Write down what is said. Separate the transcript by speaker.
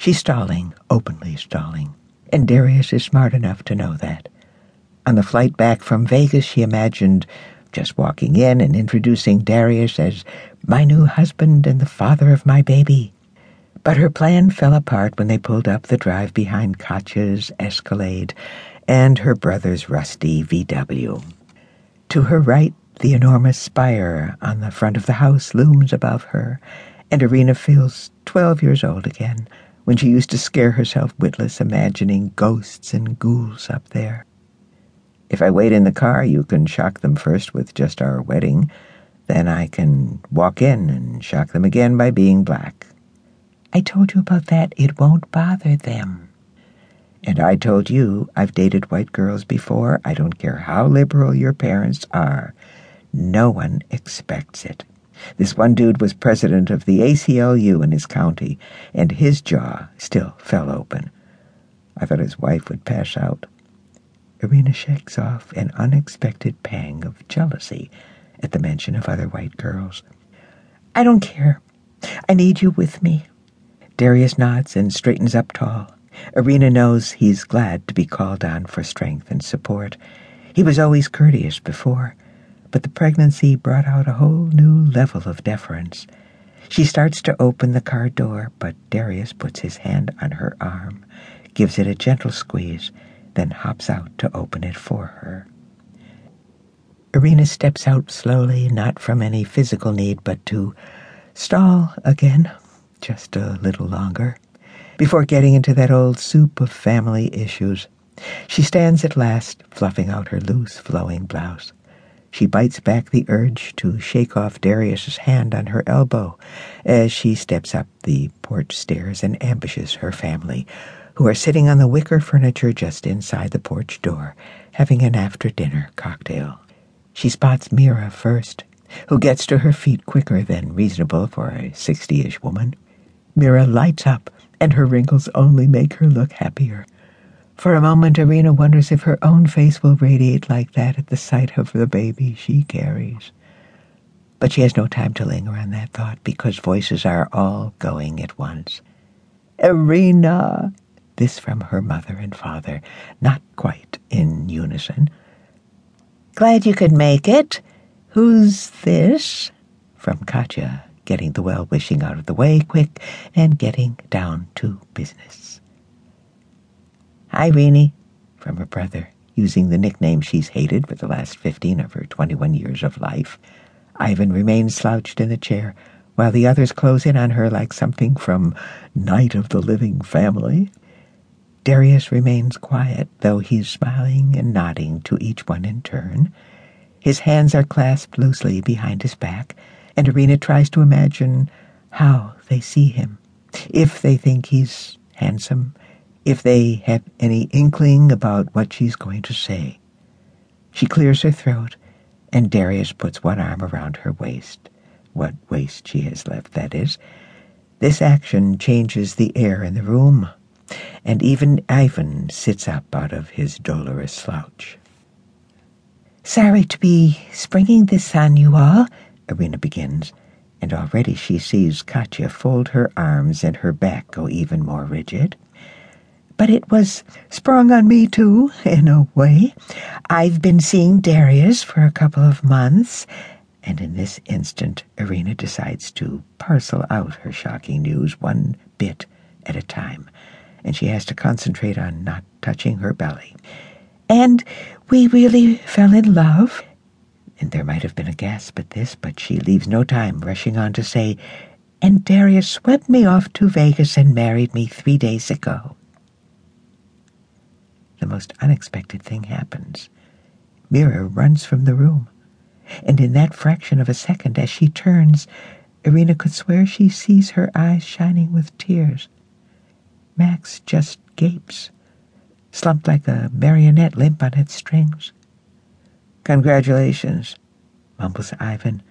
Speaker 1: She's stalling, openly stalling, and Darius is smart enough to know that. On the flight back from Vegas, she imagined just walking in and introducing Darius as my new husband and the father of my baby. But her plan fell apart when they pulled up the drive behind Katya's Escalade and her brother's rusty VW. To her right, the enormous spire on the front of the house looms above her, and Irina feels twelve years old again, when she used to scare herself witless imagining ghosts and ghouls up there. If I wait in the car, you can shock them first with just our wedding. Then I can walk in and shock them again by being black. I told you about that. It won't bother them. And I told you I've dated white girls before. I don't care how liberal your parents are. No one expects it. This one dude was president of the ACLU in his county, and his jaw still fell open. I thought his wife would pass out. Irina shakes off an unexpected pang of jealousy at the mention of other white girls. I don't care. I need you with me. Darius nods and straightens up tall. Irina knows he's glad to be called on for strength and support. He was always courteous before, but the pregnancy brought out a whole new level of deference. She starts to open the car door, but Darius puts his hand on her arm, gives it a gentle squeeze, then hops out to open it for her. Irina steps out slowly, not from any physical need, but to stall again, just a little longer, before getting into that old soup of family issues. She stands at last, fluffing out her loose, flowing blouse. She bites back the urge to shake off Darius's hand on her elbow as she steps up the porch stairs and ambushes her family, who are sitting on the wicker furniture just inside the porch door, having an after-dinner cocktail. She spots Mira first, who gets to her feet quicker than reasonable for a sixty-ish woman. Mira lights up, and her wrinkles only make her look happier. For a moment, Irina wonders if her own face will radiate like that at the sight of the baby she carries. But she has no time to linger on that thought because voices are all going at once. Irina! This from her mother and father, not quite in unison. Glad you could make it. Who's this? From Katya, getting the well wishing out of the way quick and getting down to business. Hi, Reenie, from her brother, using the nickname she's hated for the last fifteen of her twenty-one years of life. Ivan remains slouched in the chair, while the others close in on her like something from Night of the Living Family. Darius remains quiet, though he's smiling and nodding to each one in turn. His hands are clasped loosely behind his back, and Irina tries to imagine how they see him, if they think he's handsome, if they have any inkling about what she's going to say. She clears her throat, and Darius puts one arm around her waist. What waist she has left, that is. This action changes the air in the room, and even Ivan sits up out of his dolorous slouch. Sorry to be springing this on you all, Irina begins, and already she sees Katya fold her arms and her back go even more rigid. But it was sprung on me, too, in a way. I've been seeing Darius for a couple of months, and in this instant Irina decides to parcel out her shocking news one bit at a time, and she has to concentrate on not touching her belly. And we really fell in love. And there might have been a gasp at this, but she leaves no time, rushing on to say, and Darius swept me off to Vegas and married me three days ago the most unexpected thing happens. Mira runs from the room, and in that fraction of a second, as she turns, Irina could swear she sees her eyes shining with tears. Max just gapes, slumped like a marionette limp on its strings. Congratulations, mumbles Ivan,